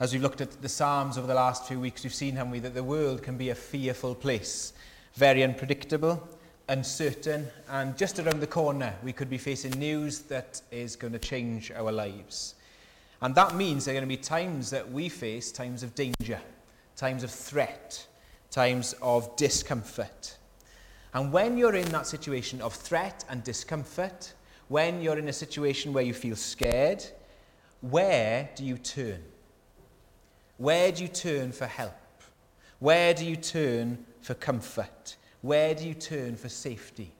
As we've looked at the Psalms over the last few weeks, we've seen, haven't we, that the world can be a fearful place, very unpredictable, uncertain, and just around the corner, we could be facing news that is going to change our lives. And that means there are going to be times that we face times of danger, times of threat, times of discomfort. And when you're in that situation of threat and discomfort, when you're in a situation where you feel scared, where do you turn? Where do you turn for help? Where do you turn for comfort? Where do you turn for safety?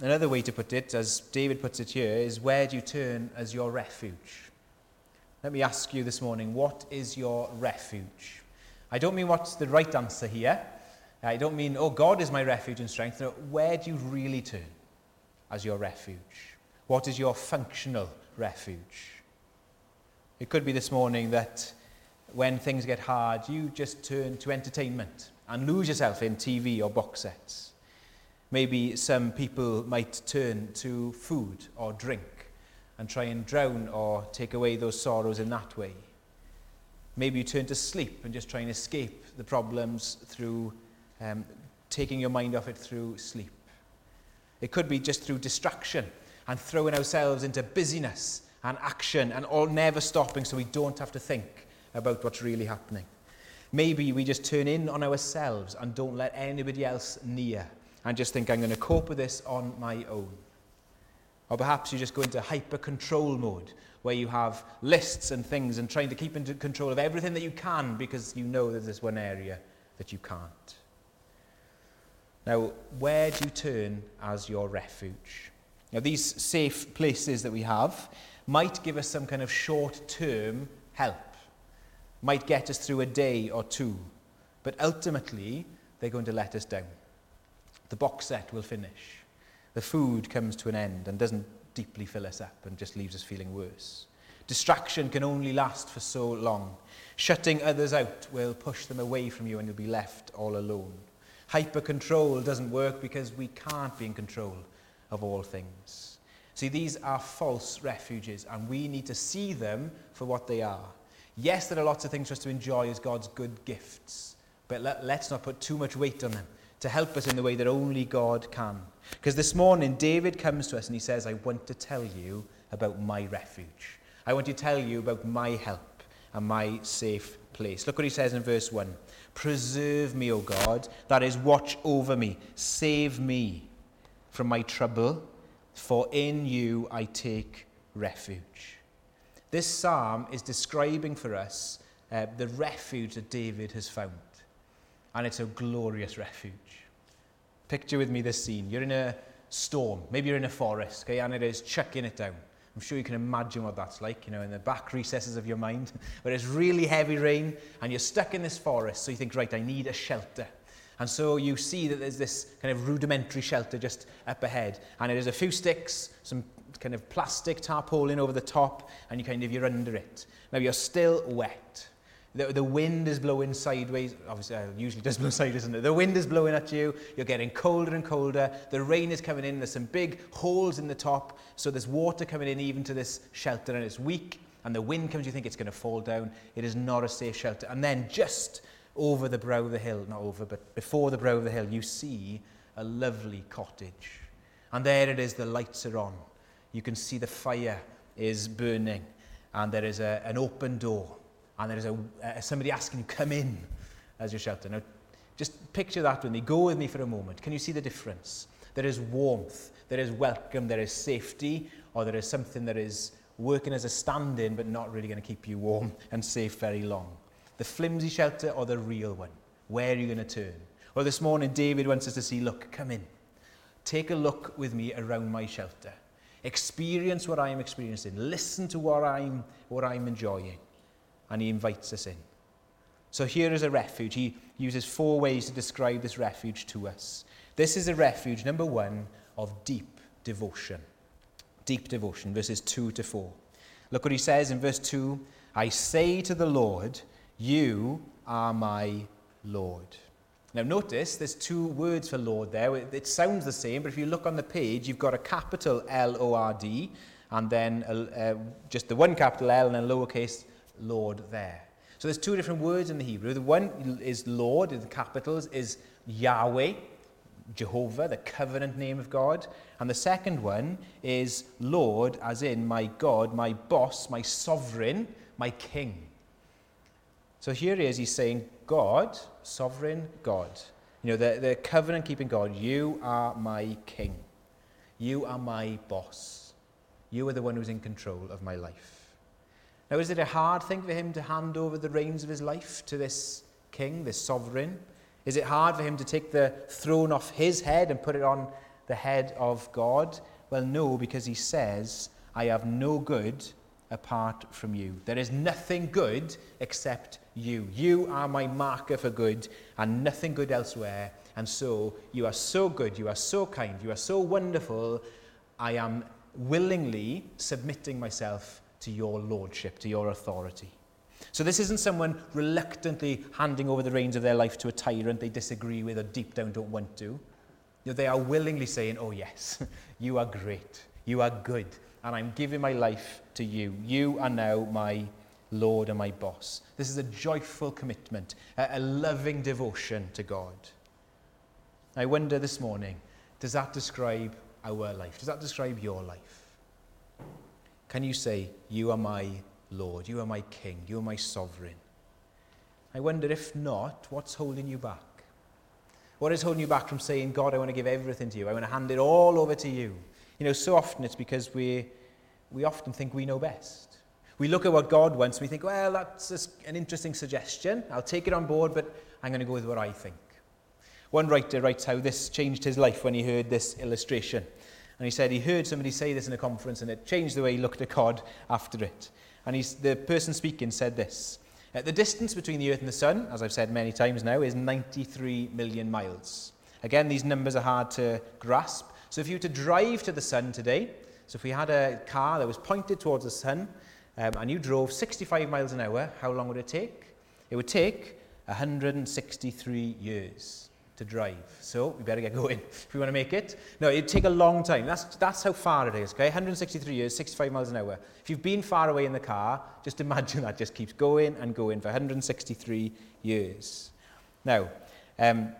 Another way to put it, as David puts it here, is where do you turn as your refuge? Let me ask you this morning, what is your refuge? I don't mean what's the right answer here. I don't mean, oh, God is my refuge and strength. No, where do you really turn as your refuge? What is your functional refuge? It could be this morning that when things get hard, you just turn to entertainment and lose yourself in TV or box sets. Maybe some people might turn to food or drink and try and drown or take away those sorrows in that way. Maybe you turn to sleep and just try and escape the problems through um, taking your mind off it through sleep. It could be just through distraction and throwing ourselves into busyness and action and all never stopping so we don't have to think about what's really happening. Maybe we just turn in on ourselves and don't let anybody else near and just think, I'm going to cope with this on my own. Or perhaps you just go into hyper control mode where you have lists and things and trying to keep into control of everything that you can because you know that there's one area that you can't. Now, where do you turn as your refuge? Now, these safe places that we have, might give us some kind of short-term help, might get us through a day or two, but ultimately they're going to let us down. The box set will finish. The food comes to an end and doesn't deeply fill us up and just leaves us feeling worse. Distraction can only last for so long. Shutting others out will push them away from you and you'll be left all alone. Hyper control doesn't work because we can't be in control of all things. See, these are false refuges, and we need to see them for what they are. Yes, there are lots of things for us to enjoy as God's good gifts, but let, let's not put too much weight on them to help us in the way that only God can. Because this morning, David comes to us and he says, I want to tell you about my refuge. I want to tell you about my help and my safe place. Look what he says in verse 1 Preserve me, O God, that is, watch over me, save me from my trouble for in you I take refuge. This psalm is describing for us uh, the refuge that David has found. And it's a glorious refuge. Picture with me this scene. You're in a storm. Maybe you're in a forest, okay, and it is chucking it down. I'm sure you can imagine what that's like, you know, in the back recesses of your mind, where it's really heavy rain and you're stuck in this forest. So you think, right, I need a shelter. And so you see that there's this kind of rudimentary shelter just up ahead. And it is a few sticks, some kind of plastic tarpaulin over the top, and you kind of, you're under it. Now you're still wet. The, the wind is blowing sideways, obviously uh, usually does blow sideways, isn't it? The wind is blowing at you, you're getting colder and colder, the rain is coming in, there's some big holes in the top, so there's water coming in even to this shelter, and it's weak, and the wind comes, you think it's going to fall down. It is not a safe shelter. And then just over the brow of the hill, not over, but before the brow of the hill, you see a lovely cottage. And there it is, the lights are on. You can see the fire is burning, and there is a, an open door, and there is a, somebody asking you, come in as your shelter. Now, just picture that with me. Go with me for a moment. Can you see the difference? There is warmth, there is welcome, there is safety, or there is something that is working as a stand in but not really going to keep you warm and safe very long. The flimsy shelter or the real one? Where are you going to turn? Well, this morning, David wants us to see look, come in. Take a look with me around my shelter. Experience what I am experiencing. Listen to what I'm, what I'm enjoying. And he invites us in. So here is a refuge. He uses four ways to describe this refuge to us. This is a refuge, number one, of deep devotion. Deep devotion, verses 2 to 4. Look what he says in verse 2 I say to the Lord, you are my Lord. Now, notice there's two words for Lord there. It sounds the same, but if you look on the page, you've got a capital L O R D and then uh, just the one capital L and a lowercase Lord there. So there's two different words in the Hebrew. The one is Lord, in the capitals, is Yahweh, Jehovah, the covenant name of God. And the second one is Lord, as in my God, my boss, my sovereign, my king. So here he is, he's saying, God, sovereign God. You know, the, the covenant keeping God, you are my king. You are my boss. You are the one who's in control of my life. Now, is it a hard thing for him to hand over the reins of his life to this king, this sovereign? Is it hard for him to take the throne off his head and put it on the head of God? Well, no, because he says, I have no good apart from you. There is nothing good except you. You are my marker for good and nothing good elsewhere. And so you are so good, you are so kind, you are so wonderful. I am willingly submitting myself to your lordship, to your authority. So this isn't someone reluctantly handing over the reins of their life to a tyrant they disagree with or deep down don't want to. You know, they are willingly saying, oh yes, you are great, you are good, and I'm giving my life to you. You are now my Lord and my boss. This is a joyful commitment, a, loving devotion to God. I wonder this morning, does that describe our life? Does that describe your life? Can you say, You are my Lord, you are my King, you are my sovereign? I wonder if not, what's holding you back? What is holding you back from saying, God, I want to give everything to you. I want to hand it all over to you. You know, so often it's because we, we often think we know best. We look at what God wants and we think, well, that's an interesting suggestion. I'll take it on board, but I'm going to go with what I think. One writer writes how this changed his life when he heard this illustration. And he said he heard somebody say this in a conference and it changed the way he looked at God after it. And he's, the person speaking said this The distance between the Earth and the Sun, as I've said many times now, is 93 million miles. Again, these numbers are hard to grasp. So if you were to drive to the Sun today, so if we had a car that was pointed towards the Sun um, and you drove 65 miles an hour, how long would it take? It would take 163 years to drive. So we better get going if we want to make it. No, it'd take a long time. That's, that's how far it is, okay? 163 years, 65 miles an hour. If you've been far away in the car, just imagine that just keeps going and going for 163 years. Now, um,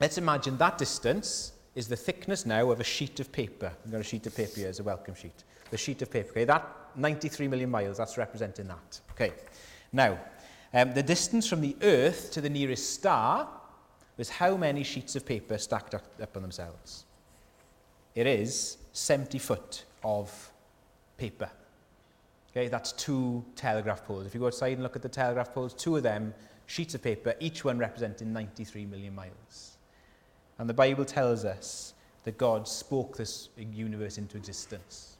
let's imagine that distance is the thickness now of a sheet of paper. We've got a sheet of paper here as a welcome sheet. The sheet of paper, okay? That 93 million miles, that's representing that. Okay. Now, um, the distance from the Earth to the nearest star was how many sheets of paper stacked up, up on themselves. It is 70 foot of paper. Okay, that's two telegraph poles. If you go outside and look at the telegraph poles, two of them, sheets of paper, each one representing 93 million miles. And the Bible tells us that God spoke this universe into existence.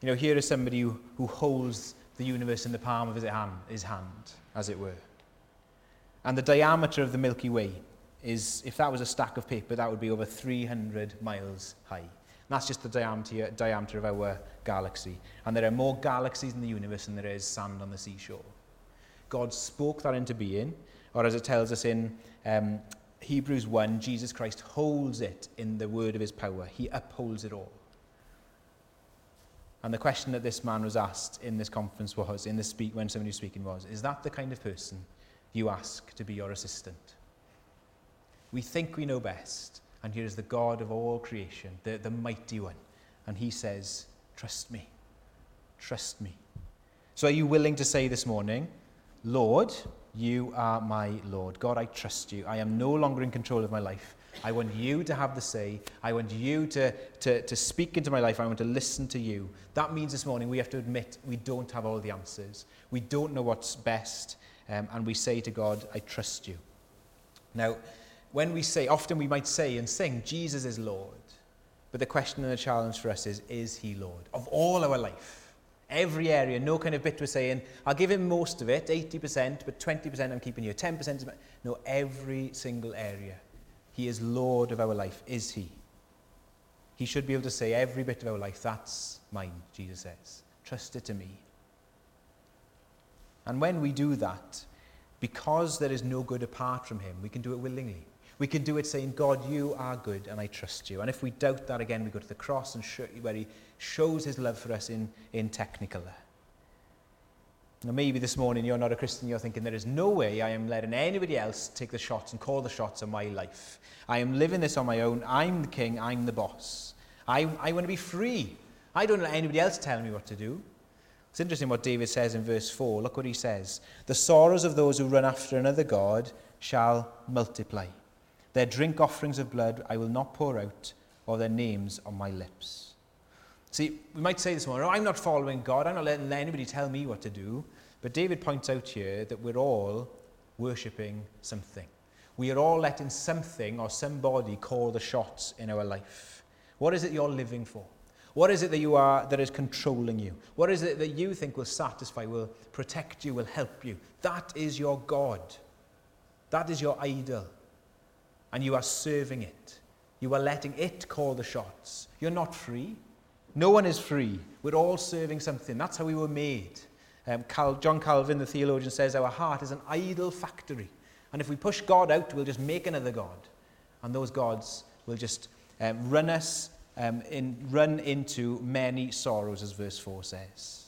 You know, here is somebody who, who holds the universe in the palm of his hand, his hand, as it were. And the diameter of the Milky Way is, if that was a stack of paper, that would be over 300 miles high. And that's just the diameter, diameter of our galaxy. And there are more galaxies in the universe than there is sand on the seashore. God spoke that into being, or as it tells us in um, Hebrews 1, Jesus Christ holds it in the word of his power. He upholds it all. And the question that this man was asked in this conference was, in the speak, when somebody was speaking was, is that the kind of person you ask to be your assistant. We think we know best, and here is the God of all creation, the, the mighty one, and he says, Trust me. Trust me. So, are you willing to say this morning, Lord, you are my Lord. God, I trust you. I am no longer in control of my life. I want you to have the say. I want you to, to, to speak into my life. I want to listen to you. That means this morning we have to admit we don't have all the answers. We don't know what's best um, and we say to God, I trust you. Now, when we say, often we might say and sing, Jesus is Lord. But the question and the challenge for us is, is he Lord of all our life? Every area, no kind of bit we're saying, I'll give him most of it, 80%, but 20% I'm keeping you, 10% is No, every single area. He is Lord of our life, is he? He should be able to say every bit of our life, that's mine, Jesus says. Trust it to me. And when we do that, because there is no good apart from him, we can do it willingly. We can do it saying, God, you are good and I trust you. And if we doubt that again, we go to the cross and show, you where he shows his love for us in, in technicolor. Now, maybe this morning you're not a Christian, you're thinking, there is no way I am letting anybody else take the shots and call the shots on my life. I am living this on my own. I'm the king, I'm the boss. I, I want to be free. I don't let anybody else tell me what to do. It's interesting what David says in verse 4. Look what he says. The sorrows of those who run after another God shall multiply. Their drink offerings of blood I will not pour out, or their names on my lips. See, we might say this morning, oh, I'm not following God, I'm not letting anybody tell me what to do. But David points out here that we're all worshipping something. We are all letting something or somebody call the shots in our life. What is it you're living for? What is it that you are that is controlling you? What is it that you think will satisfy, will protect you, will help you? That is your God. That is your idol and you are serving it. You are letting it call the shots. You're not free. No one is free. We're all serving something. That's how we were made. Um, Cal John Calvin, the theologian, says our heart is an idol factory. And if we push God out, we'll just make another God. And those gods will just um, run us, um, in, run into many sorrows, as verse 4 says.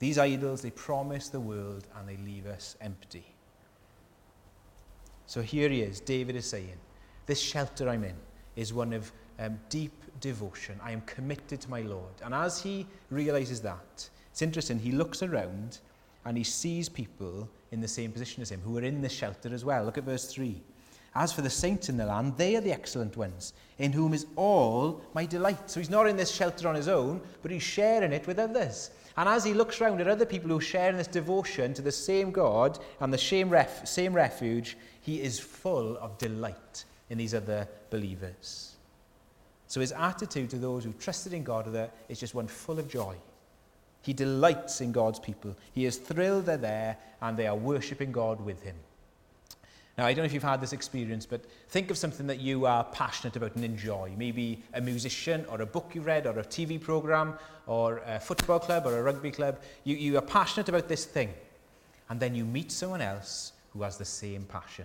These idols, they promise the world and they leave us empty. So here he is. David is saying, This shelter I'm in is one of um, deep devotion. I am committed to my Lord. And as he realizes that, it's interesting, he looks around and he sees people in the same position as him who are in the shelter as well. Look at verse 3. As for the saints in the land, they are the excellent ones, in whom is all my delight. So he's not in this shelter on his own, but he's sharing it with others. And as he looks around at other people who share in this devotion to the same God and the same, ref- same refuge, he is full of delight in these other believers. So his attitude to those who trusted in God is just one full of joy. He delights in God's people. He is thrilled they're there and they are worshipping God with him. Now, I don't know if you've had this experience, but think of something that you are passionate about and enjoy. Maybe a musician or a book you read or a TV program or a football club or a rugby club. You, you are passionate about this thing. And then you meet someone else who has the same passion.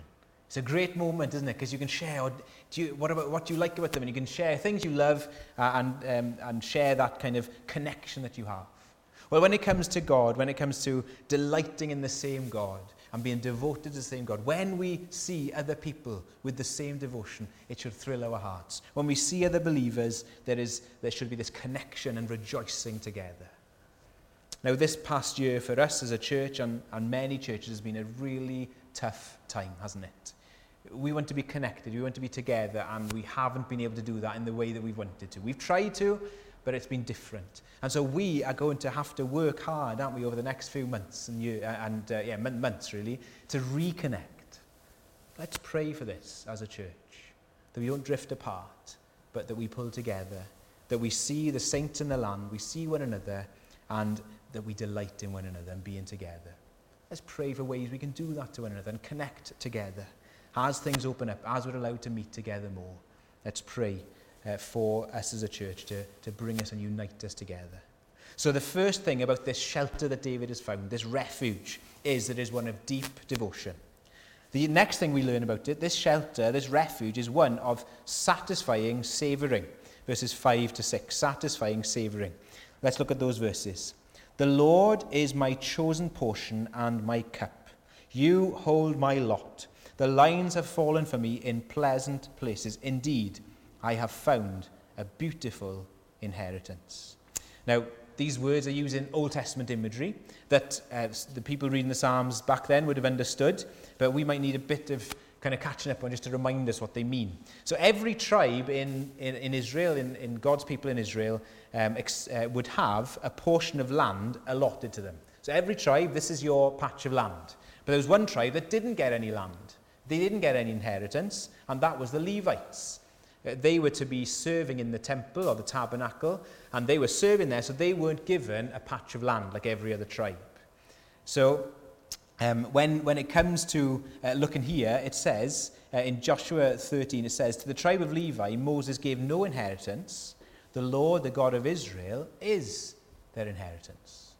It's a great moment, isn't it? Because you can share or do you, what, about, what you like about them and you can share things you love uh, and, um, and share that kind of connection that you have. Well, when it comes to God, when it comes to delighting in the same God, and being devoted to the same God. When we see other people with the same devotion, it should thrill our hearts. When we see other believers, there, is, there should be this connection and rejoicing together. Now, this past year for us as a church and, and many churches has been a really tough time, hasn't it? We want to be connected, we want to be together, and we haven't been able to do that in the way that we've wanted to. We've tried to, but it's been different. And so we are going to have to work hard, aren't we, over the next few months and, year, uh, and uh, yeah, months really, to reconnect. Let's pray for this as a church, that we don't drift apart, but that we pull together, that we see the saints in the land, we see one another, and that we delight in one another and being together. Let's pray for ways we can do that to one another and connect together. As things open up, as we're allowed to meet together more, let's pray uh, for us as a church to, to bring us and unite us together. So the first thing about this shelter that David has found, this refuge, is that it is one of deep devotion. The next thing we learn about it, this shelter, this refuge, is one of satisfying savouring. Verses 5 to 6, satisfying savouring. Let's look at those verses. The Lord is my chosen portion and my cup. You hold my lot. The lines have fallen for me in pleasant places. Indeed, I have found a beautiful inheritance. Now, these words are using Old Testament imagery that uh, the people reading the Psalms back then would have understood, but we might need a bit of kind of catching up on just to remind us what they mean. So every tribe in, in, in Israel, in, in God's people in Israel, um, ex, uh, would have a portion of land allotted to them. So every tribe, this is your patch of land. But there was one tribe that didn't get any land. They didn't get any inheritance, and that was the Levites. Uh, they were to be serving in the temple or the tabernacle, and they were serving there, so they weren't given a patch of land like every other tribe. So um, when, when it comes to uh, looking here, it says uh, in Joshua 13, it says, To the tribe of Levi, Moses gave no inheritance. The Lord, the God of Israel, is their inheritance.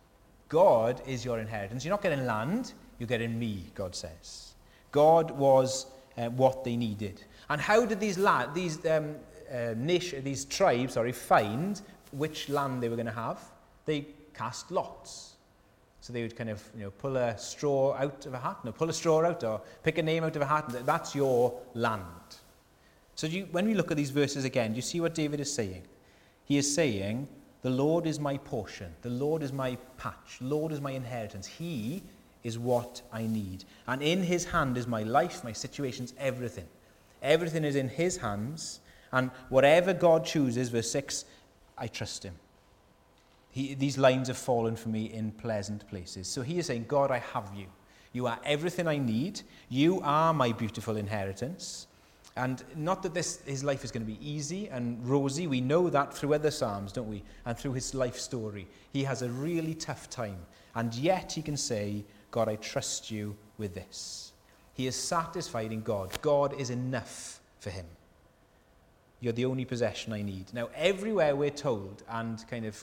God is your inheritance. You're not getting land, you're getting me, God says. God was uh, what they needed. And how did these, la- these, um, uh, nation, these tribes sorry, find which land they were going to have? They cast lots. So they would kind of you know, pull a straw out of a hat, no, pull a straw out or pick a name out of a hat, and that's your land. So you, when we look at these verses again, do you see what David is saying? He is saying, the Lord is my portion. The Lord is my patch. The Lord is my inheritance. He is what I need. And in his hand is my life, my situations, everything. Everything is in his hands. And whatever God chooses, verse 6, I trust him. He, these lines have fallen for me in pleasant places. So he is saying, God, I have you. You are everything I need. You are my beautiful inheritance. And not that this, his life is going to be easy and rosy. We know that through other Psalms, don't we? And through his life story. He has a really tough time. And yet he can say, God, I trust you with this. He is satisfied in God. God is enough for him. You're the only possession I need. Now, everywhere we're told, and kind of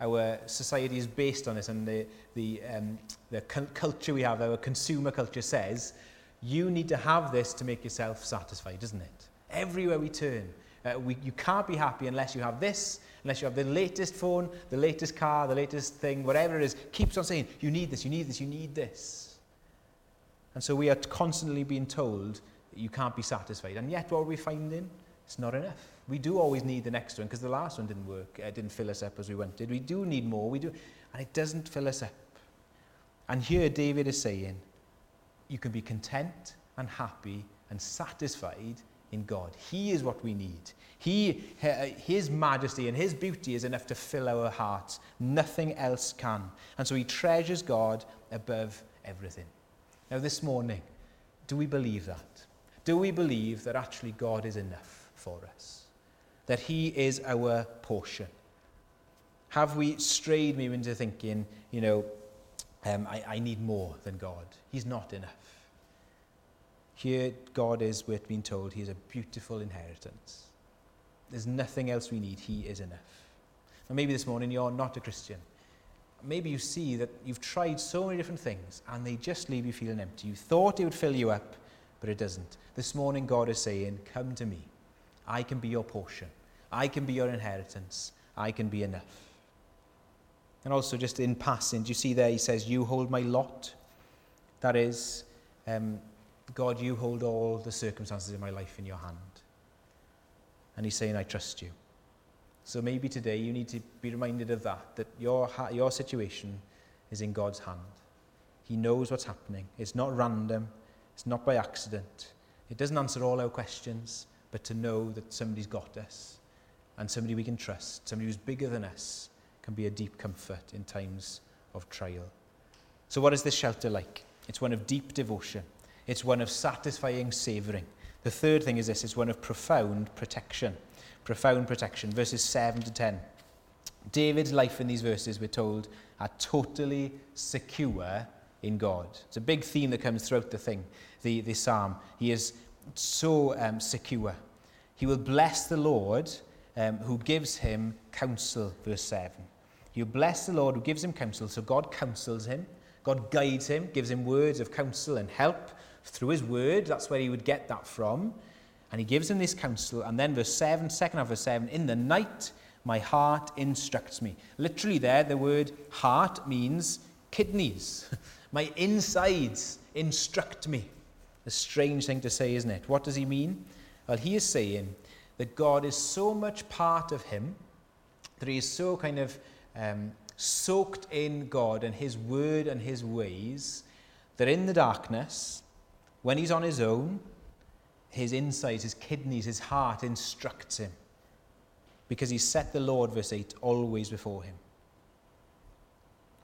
our society is based on this, and the, the, um, the culture we have, our consumer culture says, you need to have this to make yourself satisfied, doesn't it? Everywhere we turn, uh, we, you can't be happy unless you have this, unless you have the latest phone, the latest car, the latest thing, whatever it is, keeps on saying, you need this, you need this, you need this. And so we are constantly being told you can't be satisfied. And yet, what are we finding? It's not enough. We do always need the next one because the last one didn't work. It didn't fill us up as we wanted. We do need more. We do, and it doesn't fill us up. And here David is saying, you can be content and happy and satisfied in God. He is what we need. He, his majesty and his beauty is enough to fill our hearts. Nothing else can. And so he treasures God above everything. Now, this morning, do we believe that? Do we believe that actually God is enough for us? That he is our portion? Have we strayed maybe into thinking, you know, um, I, I need more than God? He's not enough. Here, God is, we're being told, He is a beautiful inheritance. There's nothing else we need. He is enough. Now, maybe this morning you're not a Christian. Maybe you see that you've tried so many different things and they just leave you feeling empty. You thought it would fill you up, but it doesn't. This morning, God is saying, Come to me. I can be your portion. I can be your inheritance. I can be enough. And also, just in passing, do you see there he says, You hold my lot? That is, um, God, you hold all the circumstances in my life in your hand. And he's saying, I trust you. So maybe today you need to be reminded of that, that your, your situation is in God's hand. He knows what's happening. It's not random. It's not by accident. It doesn't answer all our questions, but to know that somebody's got us and somebody we can trust, somebody who's bigger than us, can be a deep comfort in times of trial. So what is this shelter like? It's one of deep devotion. It's one of satisfying savouring. The third thing is this it's one of profound protection. Profound protection. Verses 7 to 10. David's life in these verses, we're told, are totally secure in God. It's a big theme that comes throughout the thing, the, the psalm. He is so um, secure. He will bless the Lord um, who gives him counsel, verse 7. He'll bless the Lord who gives him counsel. So God counsels him, God guides him, gives him words of counsel and help through his word. That's where he would get that from. And he gives him this counsel. And then verse 7, second half of verse 7, in the night my heart instructs me. Literally there, the word heart means kidneys. my insides instruct me. A strange thing to say, isn't it? What does he mean? Well, he is saying that God is so much part of him, that he is so kind of um, soaked in God and his word and his ways, that in the darkness, when he's on his own, his insides, his kidneys, his heart instructs him. Because he set the Lord, verse 8, always before him.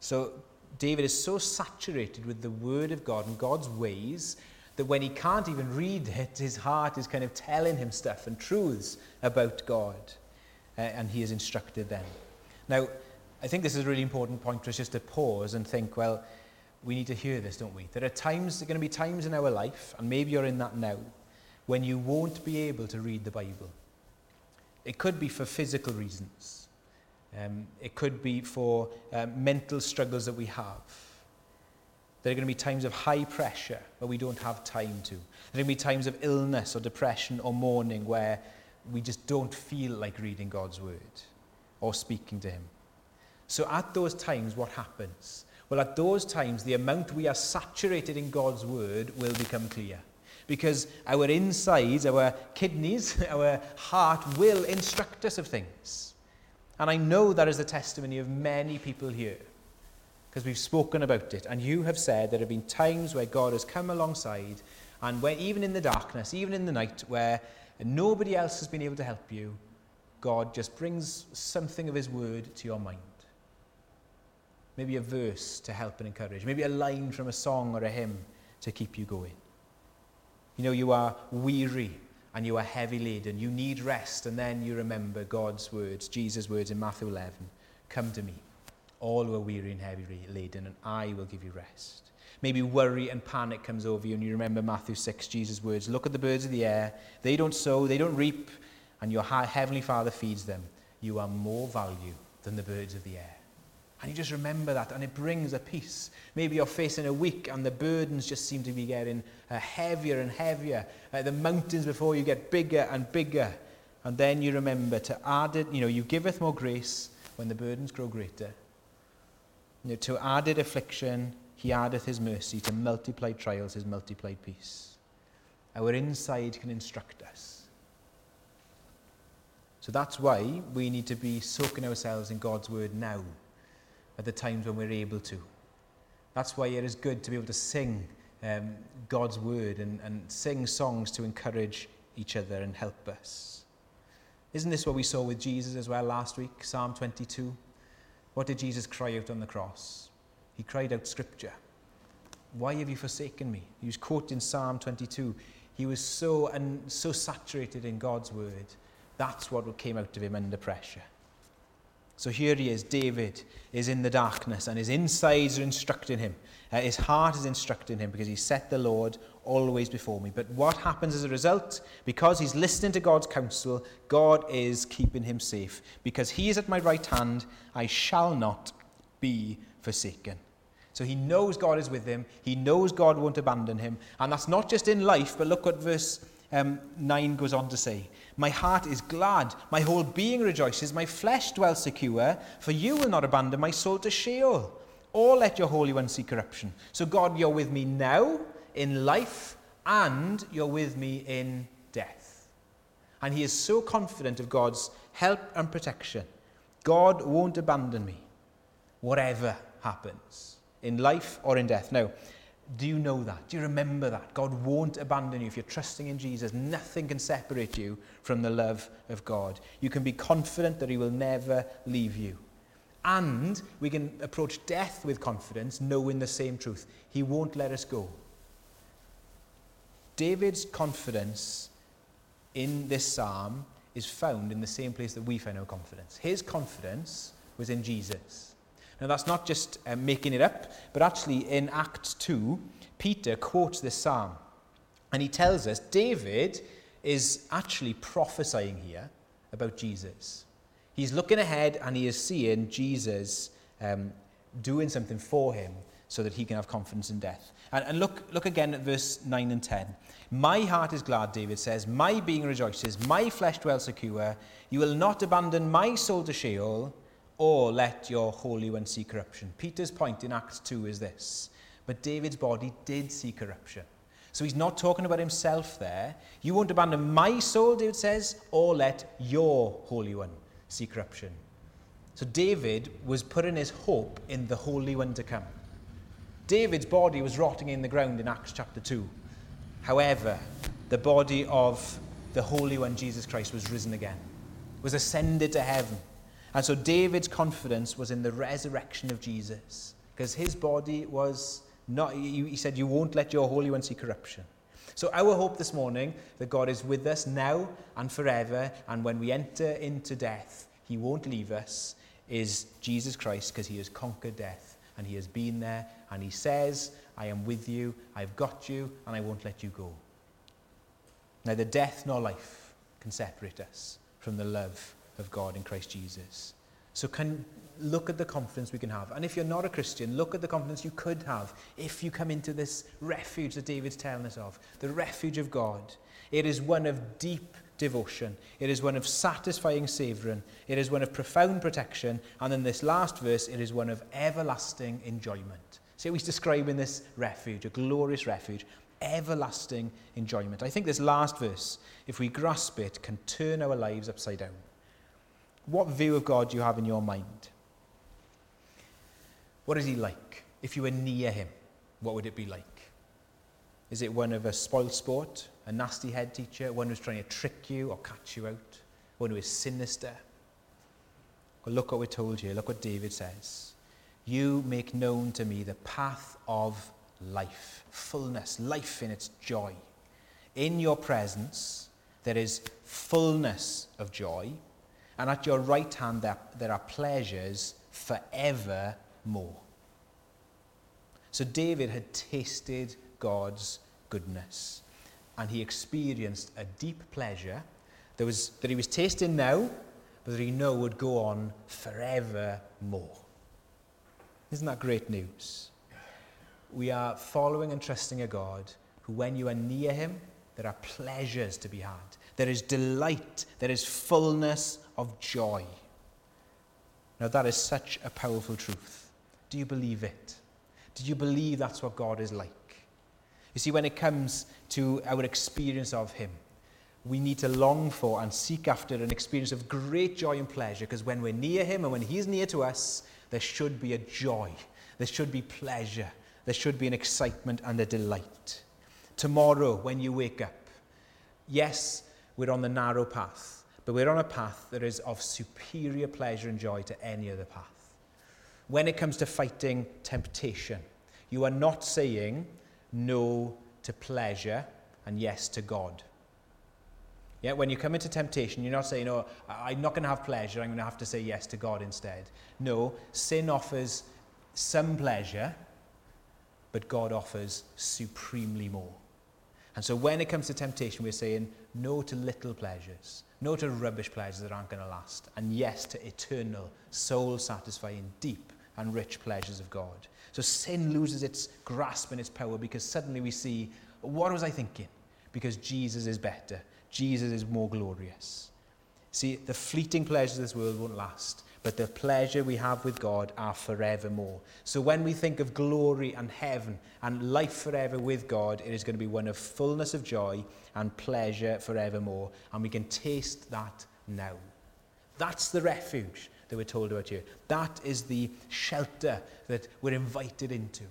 So David is so saturated with the word of God and God's ways that when he can't even read it, his heart is kind of telling him stuff and truths about God. Uh, and he is instructed then. Now, I think this is a really important point for us just to pause and think, well, we need to hear this, don't we? There are times, there are going to be times in our life, and maybe you're in that now, when you won't be able to read the Bible. It could be for physical reasons. Um, it could be for um, mental struggles that we have. There are going to be times of high pressure where we don't have time to. There are going to be times of illness or depression or mourning where we just don't feel like reading God's word or speaking to Him. So at those times, what happens? Well, at those times, the amount we are saturated in God's word will become clear. Because our insides, our kidneys, our heart will instruct us of things. And I know that is the testimony of many people here because we've spoken about it. And you have said there have been times where God has come alongside, and where even in the darkness, even in the night, where nobody else has been able to help you, God just brings something of His word to your mind. Maybe a verse to help and encourage, maybe a line from a song or a hymn to keep you going. You know, you are weary and you are heavy laden. You need rest, and then you remember God's words, Jesus' words in Matthew 11 Come to me, all who are weary and heavy laden, and I will give you rest. Maybe worry and panic comes over you, and you remember Matthew 6, Jesus' words Look at the birds of the air. They don't sow, they don't reap, and your heavenly Father feeds them. You are more value than the birds of the air. And you just remember that, and it brings a peace. Maybe you're facing a week, and the burdens just seem to be getting uh, heavier and heavier. Uh, the mountains before you get bigger and bigger. And then you remember to add it, you know, you giveth more grace when the burdens grow greater. You know, to added affliction, he addeth his mercy. To multiplied trials, his multiplied peace. Our inside can instruct us. So that's why we need to be soaking ourselves in God's word now, at the times when we're able to. That's why it is good to be able to sing um, God's word and, and sing songs to encourage each other and help us. Isn't this what we saw with Jesus as well last week, Psalm 22? What did Jesus cry out on the cross? He cried out scripture. Why have you forsaken me? He was quoting Psalm 22. He was so and so saturated in God's word. That's what came out of him under pressure. So here he is, David is in the darkness, and his insides are instructing him. Uh, his heart is instructing him because he set the Lord always before me. But what happens as a result? Because he's listening to God's counsel, God is keeping him safe. Because he is at my right hand, I shall not be forsaken. So he knows God is with him. He knows God won't abandon him. And that's not just in life, but look what verse um, 9 goes on to say. My heart is glad, my whole being rejoices, my flesh dwells secure, for you will not abandon my soul to Sheol, or let your Holy One see corruption. So, God, you're with me now, in life and you're with me in death. And he is so confident of God's help and protection. God won't abandon me, whatever happens, in life or in death. Now, do you know that? Do you remember that? God won't abandon you if you're trusting in Jesus. Nothing can separate you from the love of God. You can be confident that He will never leave you. And we can approach death with confidence, knowing the same truth. He won't let us go. David's confidence in this psalm is found in the same place that we find our confidence. His confidence was in Jesus. Now, that's not just uh, making it up, but actually in Acts 2, Peter quotes this psalm. And he tells us David is actually prophesying here about Jesus. He's looking ahead and he is seeing Jesus um, doing something for him so that he can have confidence in death. And, and look, look again at verse 9 and 10. My heart is glad, David says. My being rejoices. My flesh dwells secure. You will not abandon my soul to Sheol or let your Holy One see corruption. Peter's point in Acts 2 is this. But David's body did see corruption. So he's not talking about himself there. You won't abandon my soul, David says, or let your Holy One see corruption. So David was putting his hope in the Holy One to come. David's body was rotting in the ground in Acts chapter 2. However, the body of the Holy One, Jesus Christ, was risen again, was ascended to heaven. And so David's confidence was in the resurrection of Jesus, because his body was not, he said, You won't let your Holy One see corruption. So, our hope this morning that God is with us now and forever, and when we enter into death, he won't leave us, is Jesus Christ, because he has conquered death and he has been there, and he says, I am with you, I've got you, and I won't let you go. Neither death nor life can separate us from the love of God in Christ Jesus. So can look at the confidence we can have. And if you're not a Christian, look at the confidence you could have if you come into this refuge that David's telling us of the refuge of God. It is one of deep devotion, it is one of satisfying savouring, it is one of profound protection, and in this last verse, it is one of everlasting enjoyment. So he's describing this refuge, a glorious refuge, everlasting enjoyment. I think this last verse, if we grasp it, can turn our lives upside down. What view of God do you have in your mind? What is he like? If you were near him, what would it be like? Is it one of a spoil sport, a nasty head teacher, one who's trying to trick you or catch you out, one who is sinister? Well, look what we're told here. Look what David says. You make known to me the path of life, fullness, life in its joy. In your presence, there is fullness of joy and at your right hand there, there are pleasures forevermore. So David had tasted God's goodness, and he experienced a deep pleasure that, was, that he was tasting now, but that he knew would go on forevermore. Isn't that great news? We are following and trusting a God who, when you are near him, there are pleasures to be had. There is delight. There is fullness of joy. Now, that is such a powerful truth. Do you believe it? Do you believe that's what God is like? You see, when it comes to our experience of Him, we need to long for and seek after an experience of great joy and pleasure because when we're near Him and when He's near to us, there should be a joy, there should be pleasure, there should be an excitement and a delight. Tomorrow, when you wake up, yes, we're on the narrow path but we're on a path that is of superior pleasure and joy to any other path. When it comes to fighting temptation, you are not saying no to pleasure and yes to God. Yeah, when you come into temptation, you're not saying, oh, I'm not going to have pleasure, I'm going to have to say yes to God instead. No, sin offers some pleasure, but God offers supremely more. And so when it comes to temptation, we're saying no to little pleasures no to rubbish pleasures that aren't going to last, and yes to eternal, soul satisfying, deep and rich pleasures of God. So sin loses its grasp and its power because suddenly we see, what was I thinking? Because Jesus is better, Jesus is more glorious. See, the fleeting pleasures of this world won't last, but the pleasure we have with God are forevermore. So when we think of glory and heaven and life forever with God, it is going to be one of fullness of joy and pleasure forevermore. And we can taste that now. That's the refuge that we're told about here. That is the shelter that we're invited into.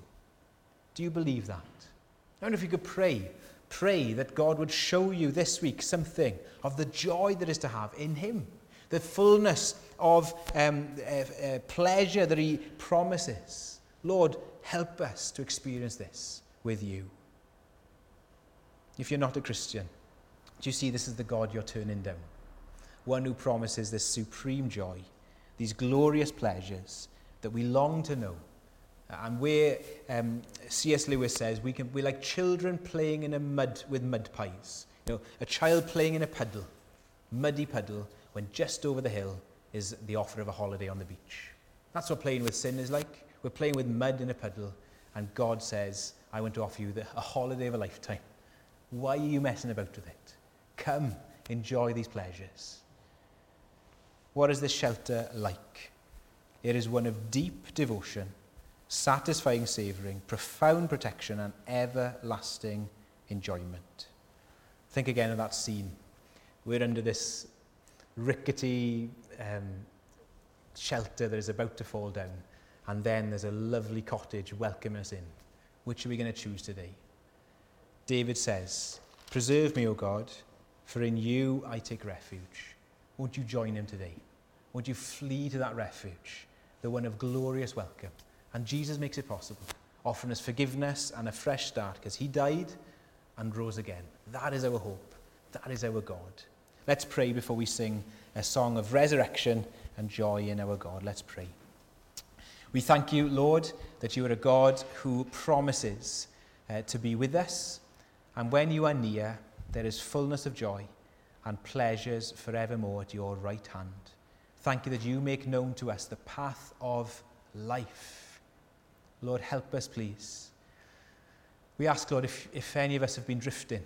Do you believe that? I wonder if you could pray. Pray that God would show you this week something of the joy that is to have in Him, the fullness of um, uh, uh, pleasure that He promises. Lord, help us to experience this with you. If you're not a Christian, do you see this is the God you're turning down? One who promises this supreme joy, these glorious pleasures that we long to know. And where um, C.S. Lewis says we can, we're like children playing in a mud with mud pies. You know, a child playing in a puddle, muddy puddle, when just over the hill is the offer of a holiday on the beach. That's what playing with sin is like. We're playing with mud in a puddle, and God says, I want to offer you the, a holiday of a lifetime. Why are you messing about with it? Come, enjoy these pleasures. What is this shelter like? It is one of deep devotion, satisfying savouring, profound protection, and everlasting enjoyment. Think again of that scene. We're under this rickety um, shelter that is about to fall down. And then there's a lovely cottage welcoming us in. Which are we going to choose today? David says, Preserve me, O God, for in you I take refuge. Won't you join him today? Won't you flee to that refuge, the one of glorious welcome? And Jesus makes it possible, offering us forgiveness and a fresh start because he died and rose again. That is our hope. That is our God. Let's pray before we sing a song of resurrection and joy in our God. Let's pray. We thank you, Lord, that you are a God who promises uh, to be with us. And when you are near, there is fullness of joy and pleasures forevermore at your right hand. Thank you that you make known to us the path of life. Lord, help us, please. We ask, Lord, if, if any of us have been drifting,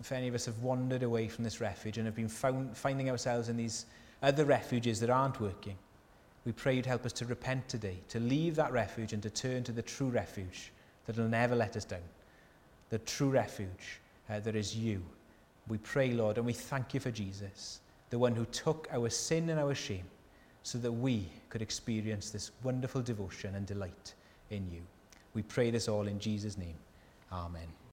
if any of us have wandered away from this refuge and have been found, finding ourselves in these other refuges that aren't working, we pray you'd help us to repent today, to leave that refuge and to turn to the true refuge that will never let us down. The true refuge uh, that is you. We pray, Lord, and we thank you for Jesus, the one who took our sin and our shame so that we could experience this wonderful devotion and delight in you. We pray this all in Jesus' name. Amen.